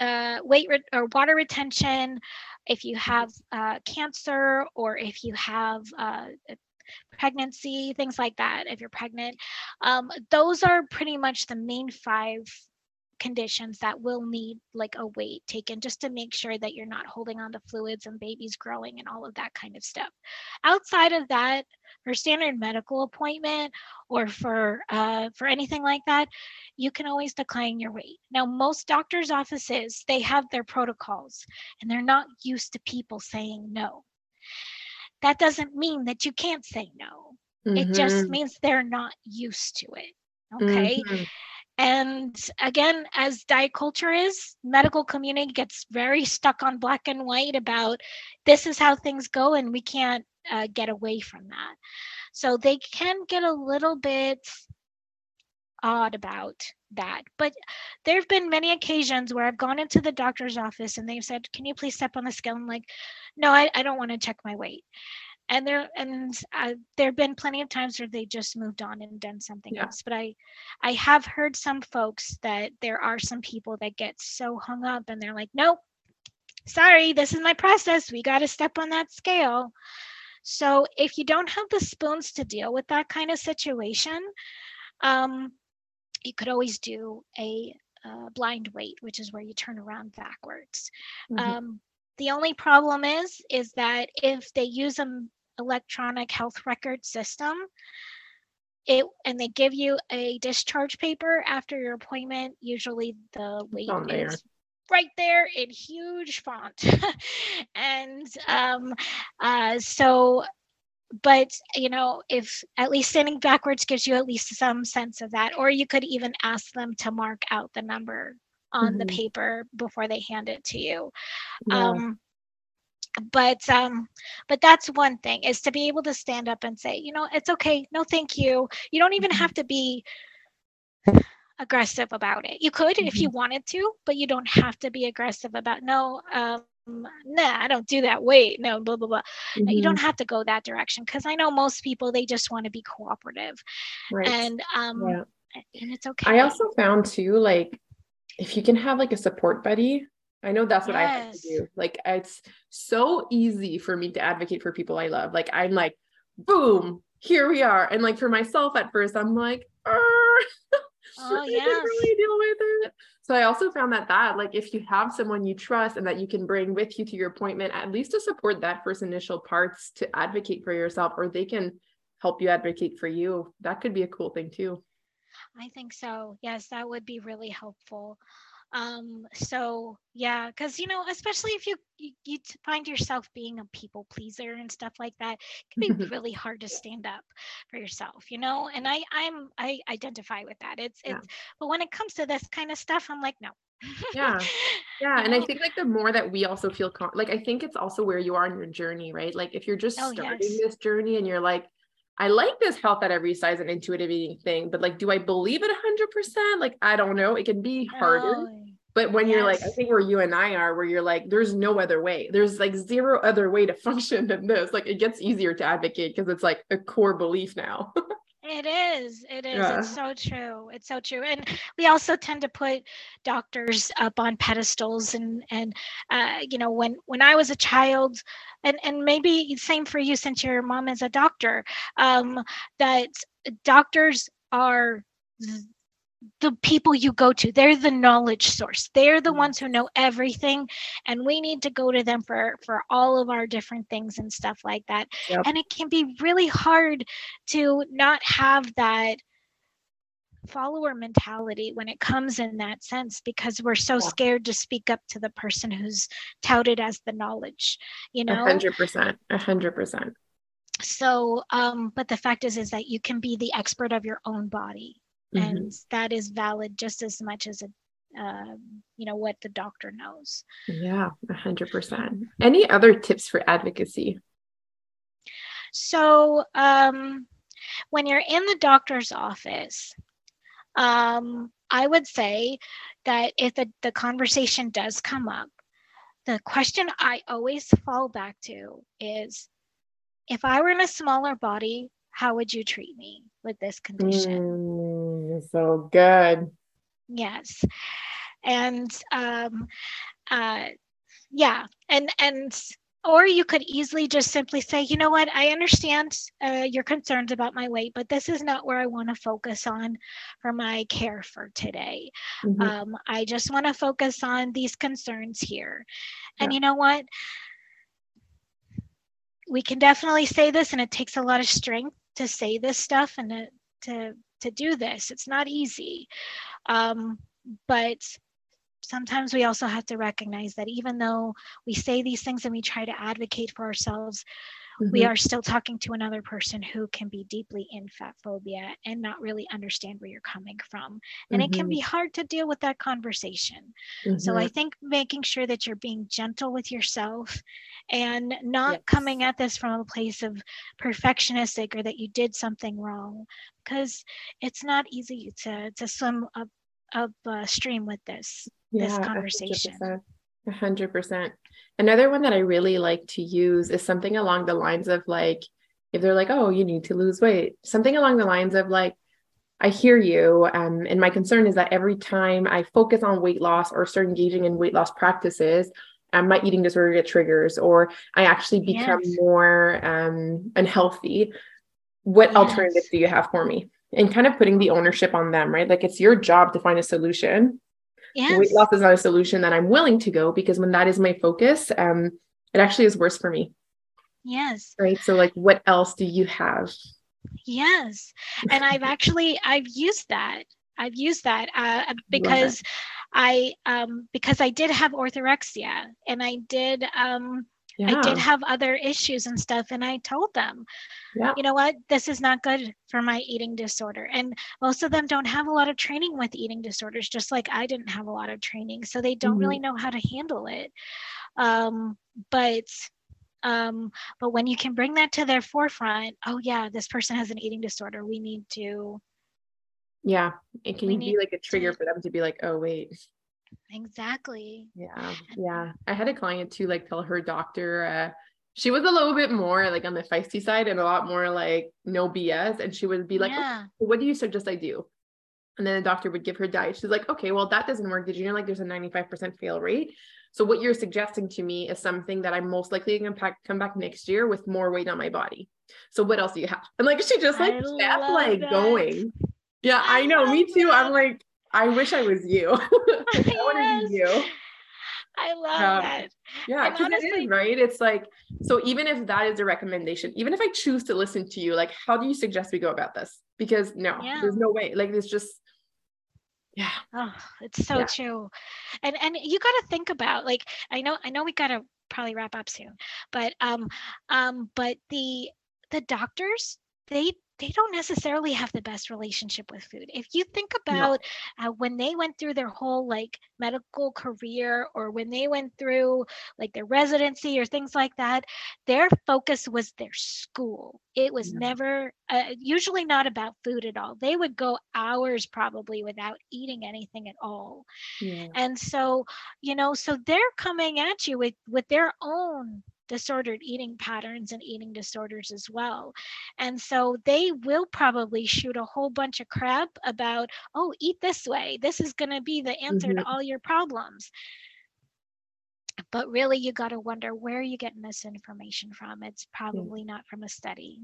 uh, weight re- or water retention, if you have uh, cancer, or if you have uh, pregnancy, things like that, if you're pregnant. Um, those are pretty much the main five conditions that will need like a weight taken just to make sure that you're not holding on to fluids and babies growing and all of that kind of stuff. Outside of that, for standard medical appointment or for uh, for anything like that, you can always decline your weight. Now, most doctors' offices they have their protocols and they're not used to people saying no. That doesn't mean that you can't say no. Mm-hmm. It just mm-hmm. means they're not used to it. Okay. Mm-hmm. And again, as diet culture is, medical community gets very stuck on black and white about this is how things go, and we can't uh, get away from that. So they can get a little bit odd about that. But there have been many occasions where I've gone into the doctor's office and they've said, Can you please step on the scale? I'm like, No, I, I don't want to check my weight and there and uh, there have been plenty of times where they just moved on and done something yeah. else but i i have heard some folks that there are some people that get so hung up and they're like nope sorry this is my process we got to step on that scale so if you don't have the spoons to deal with that kind of situation um, you could always do a uh, blind weight which is where you turn around backwards mm-hmm. um, the only problem is is that if they use a electronic health record system. It, and they give you a discharge paper after your appointment. Usually the weight is right there in huge font. (laughs) and um, uh, so, but you know, if at least standing backwards gives you at least some sense of that, or you could even ask them to mark out the number on mm-hmm. the paper before they hand it to you. Yeah. Um, but um but that's one thing is to be able to stand up and say you know it's okay no thank you you don't even mm-hmm. have to be aggressive about it you could mm-hmm. if you wanted to but you don't have to be aggressive about no um nah i don't do that wait no blah blah blah mm-hmm. you don't have to go that direction because i know most people they just want to be cooperative right. and um yeah. and it's okay i also found too like if you can have like a support buddy I know that's what yes. I have to do. Like it's so easy for me to advocate for people I love. Like I'm like, boom, here we are. And like for myself at first, I'm like, (laughs) oh, I yes. really deal with it. So I also found that that like if you have someone you trust and that you can bring with you to your appointment, at least to support that first initial parts to advocate for yourself, or they can help you advocate for you. That could be a cool thing too. I think so. Yes, that would be really helpful um so yeah because you know especially if you, you, you find yourself being a people pleaser and stuff like that it can be (laughs) really hard to stand up for yourself you know? And i i'm i identify with that. It's yeah. it's but when it comes to this kind of stuff i'm like no. Yeah. (laughs) Yeah and i think like the more that we also feel like i think it's also where you are in your journey right? Like if you're just oh, starting yes. this journey and you're like I like this health at every size and intuitive eating thing, but like, do I believe it 100%? Like, I don't know. It can be harder. Oh, but when yes. you're like, I think where you and I are, where you're like, there's no other way. There's like zero other way to (laughs) function than this. Like, it gets easier to advocate because it's like a core belief now. (laughs) It is. It is. Yeah. It's so true. It's so true. And we also tend to put doctors up on pedestals and and uh, you know when when I was a child, and and maybe same for you since your mom is a doctor, um, that doctors are the people you go to they're the knowledge source. They're the ones who know everything and we need to go to them for for all of our different things and stuff like that. Yep. and it can be really hard to not have that follower mentality when it comes in that sense because we're so yeah. scared to speak up to the person who's touted as the knowledge you know? 100% 100% so um but the fact is is that you can be the expert of your own body mm-hmm. and that is valid just as much as a uh, you know what the doctor knows yeah 100% any other tips for advocacy so um when you're in the doctor's office um, I would say that if the, the conversation does come up, the question I always fall back to is if I were in a smaller body, how would you treat me with this condition? Mm, so good. Yes. And um, uh, yeah, and and or you could easily just simply say, you know what, I understand uh, your concerns about my weight, but this is not where I want to focus on for my care for today. Mm-hmm. Um, I just want to focus on these concerns here. And yeah. you know what? We can definitely say this, and it takes a lot of strength to say this stuff and to to, to do this. It's not easy. Um, but sometimes we also have to recognize that even though we say these things and we try to advocate for ourselves, mm-hmm. we are still talking to another person who can be deeply in fat phobia and not really understand where you're coming from. And mm-hmm. it can be mm-hmm. hard to deal with that conversation. Mm-hmm. So I mm-hmm. think making sure that you're being gentle with yourself and not yes. coming at this from a place of perfectionistic or that you did something wrong because it's not easy to to swim up up uh, stream with this yeah, this conversation. A hundred percent. Another one that I really like to use is something along the lines of like, if they're like, oh, you need to lose weight, something along the lines of like, I hear you. Um, and my concern is that every time I focus on weight loss or start engaging in weight loss practices, um, my eating disorder get triggers, or I actually become yes. more um, unhealthy. What yes. alternatives do you have for me? And kind of putting the ownership on them, right? Like it's your job to find a solution yes. weight loss is not a solution that I'm willing to go because when that is my focus, um, it actually is worse for me. Yes. Right. So like what else do you have? Yes. And I've (laughs) actually I've used that. I've used that uh, because I um because I did have orthorexia and I did um yeah. I did have other issues and stuff. And I told them, yeah. you know what, this is not good for my eating disorder. And most of them don't have a lot of training with eating disorders, just like I didn't have a lot of training. So they don't mm-hmm. really know how to handle it. Um, but um, but when you can bring that to their forefront, oh yeah, this person has an eating disorder. We need to yeah, it can be like a trigger to, for them to be like, oh wait, Exactly. Yeah. Yeah. I had a client too, like tell her doctor, uh, she was a little bit more like on the feisty side and a lot more like no BS. And she would be like, yeah. okay, what do you suggest I do? And then the doctor would give her diet. She's like, okay, well, that doesn't work. Did you know like there's a 95% fail rate? So what you're suggesting to me is something that I'm most likely going to come back next year with more weight on my body. So what else do you have? And like she just like kept like that. going. Yeah, I, I know. Me too. That. I'm like, I wish I was you. (laughs) I want to be you. I love um, that. Yeah, because it is right. It's like so. Even if that is a recommendation, even if I choose to listen to you, like, how do you suggest we go about this? Because no, yeah. there's no way. Like, it's just yeah. Oh, it's so yeah. true. And and you got to think about like I know I know we got to probably wrap up soon, but um um but the the doctors they they don't necessarily have the best relationship with food. If you think about no. uh, when they went through their whole like medical career or when they went through like their residency or things like that, their focus was their school. It was yeah. never, uh, usually not about food at all. They would go hours probably without eating anything at all. Yeah. And so, you know, so they're coming at you with with their own disordered eating patterns and eating disorders as well. And so they will probably shoot a whole bunch of crap about, oh, eat this way. This is going to be the answer mm-hmm. to all your problems. But really, you got to wonder where are you getting this information from? It's probably yeah. not from a study.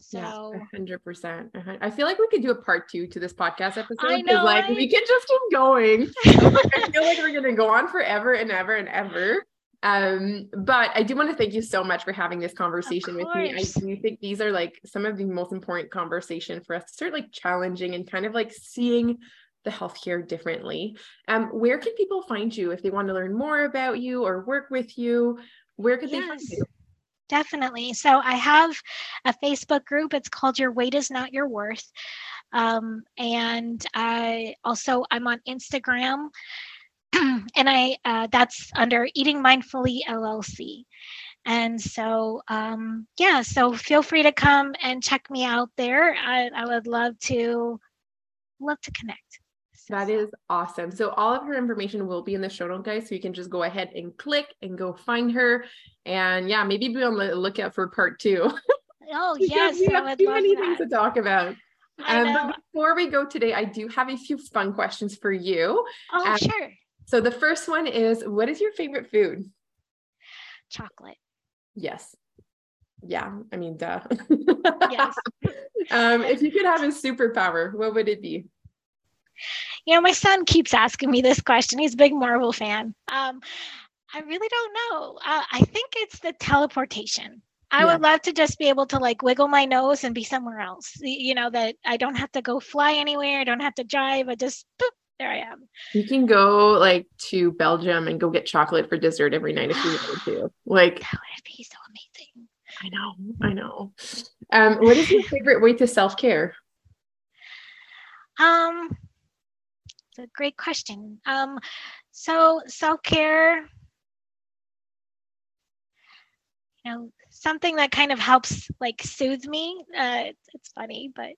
So hundred percent. I feel like we could do a part two to this podcast episode. I know, like I... we could just keep going. (laughs) I feel like we're gonna go on forever and ever and ever. Um, but I do want to thank you so much for having this conversation with me. I do think these are like some of the most important conversation for us to start like challenging and kind of like seeing the healthcare differently. Um, where can people find you if they want to learn more about you or work with you? Where could yes. they find you? Definitely. So I have a Facebook group. It's called Your Weight Is Not Your Worth. Um, and I also I'm on Instagram (clears throat) and I uh, that's under Eating Mindfully LLC. And so, um, yeah, so feel free to come and check me out there. I, I would love to love to connect. That is awesome. So all of her information will be in the show notes, guys. So you can just go ahead and click and go find her. And yeah, maybe be on the lookout for part two. (laughs) Oh yes, we have too many that. things to talk about. Um, but before we go today, I do have a few fun questions for you. Oh, um, sure. So the first one is what is your favorite food? Chocolate. Yes. Yeah, I mean, duh. yes. (laughs) um, if you could have a superpower, what would it be? You know, my son keeps asking me this question. He's a big Marvel fan. Um, I really don't know. Uh, I think it's the teleportation. I yeah. would love to just be able to like wiggle my nose and be somewhere else. You know, that I don't have to go fly anywhere. I don't have to drive. I just boop, there I am. You can go like to Belgium and go get chocolate for dessert every night if you (gasps) wanted to. Like that would be so amazing. I know, I know. Um, what is your favorite way to self-care? Um, it's a great question. Um, so self-care, you know, something that kind of helps like soothe me. Uh, it's funny, but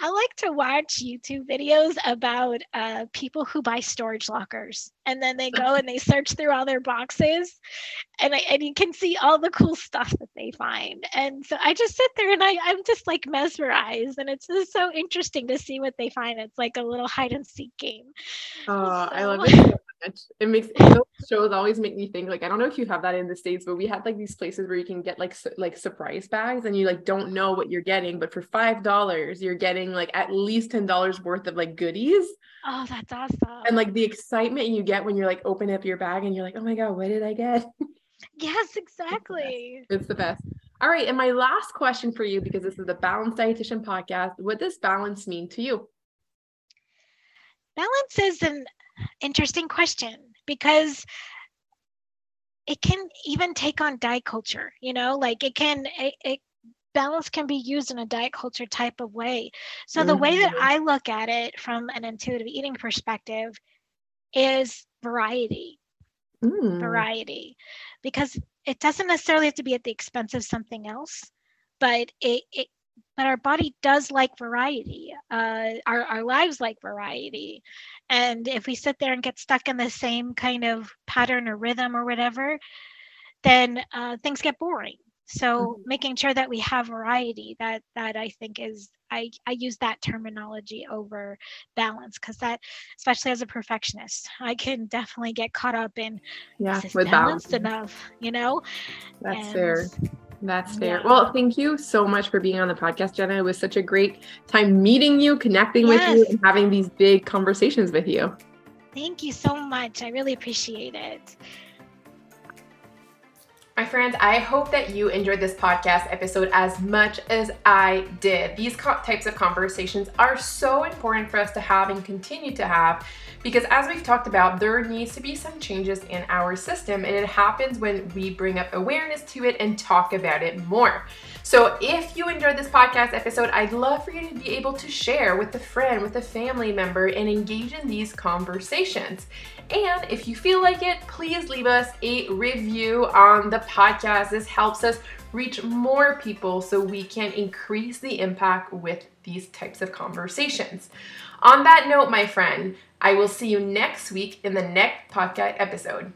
I like to watch YouTube videos about uh, people who buy storage lockers and then they go and they (laughs) search through all their boxes and, I, and you can see all the cool stuff that they find. And so I just sit there and I, I'm just like mesmerized and it's just so interesting to see what they find. It's like a little hide and seek game. Oh, so. I love it much. It makes those shows always make me think like I don't know if you have that in the states, but we had like these places where you can get like su- like surprise bags and you like don't know what you're getting, but for five dollars you're getting like at least ten dollars worth of like goodies. Oh, that's awesome! And like the excitement you get when you're like open up your bag and you're like, oh my god, what did I get? (laughs) Yes, exactly. It's the best. All right, and my last question for you because this is the Balanced Dietitian podcast. What does balance mean to you? Balance is an interesting question because it can even take on diet culture you know like it can it, it balance can be used in a diet culture type of way so the mm-hmm. way that mm-hmm. i look at it from an intuitive eating perspective is variety mm. variety because it doesn't necessarily have to be at the expense of something else but it, it but our body does like variety. Uh, our, our lives like variety. And if we sit there and get stuck in the same kind of pattern or rhythm or whatever, then uh, things get boring. So mm-hmm. making sure that we have variety, that that I think is I, I use that terminology over balance because that especially as a perfectionist, I can definitely get caught up in yeah, with balanced balance. enough, you know? That's and, fair that's fair. Yeah. Well, thank you so much for being on the podcast, Jenna. It was such a great time meeting you, connecting yes. with you, and having these big conversations with you. Thank you so much. I really appreciate it. My friends, I hope that you enjoyed this podcast episode as much as I did. These types of conversations are so important for us to have and continue to have because as we've talked about, there needs to be some changes in our system and it happens when we bring up awareness to it and talk about it more. So if you enjoyed this podcast episode, I'd love for you to be able to share with a friend, with a family member, and engage in these conversations. And if you feel like it, please leave us a review on the podcast. This helps us reach more people so we can increase the impact with these types of conversations. On that note, my friend, I will see you next week in the next podcast episode.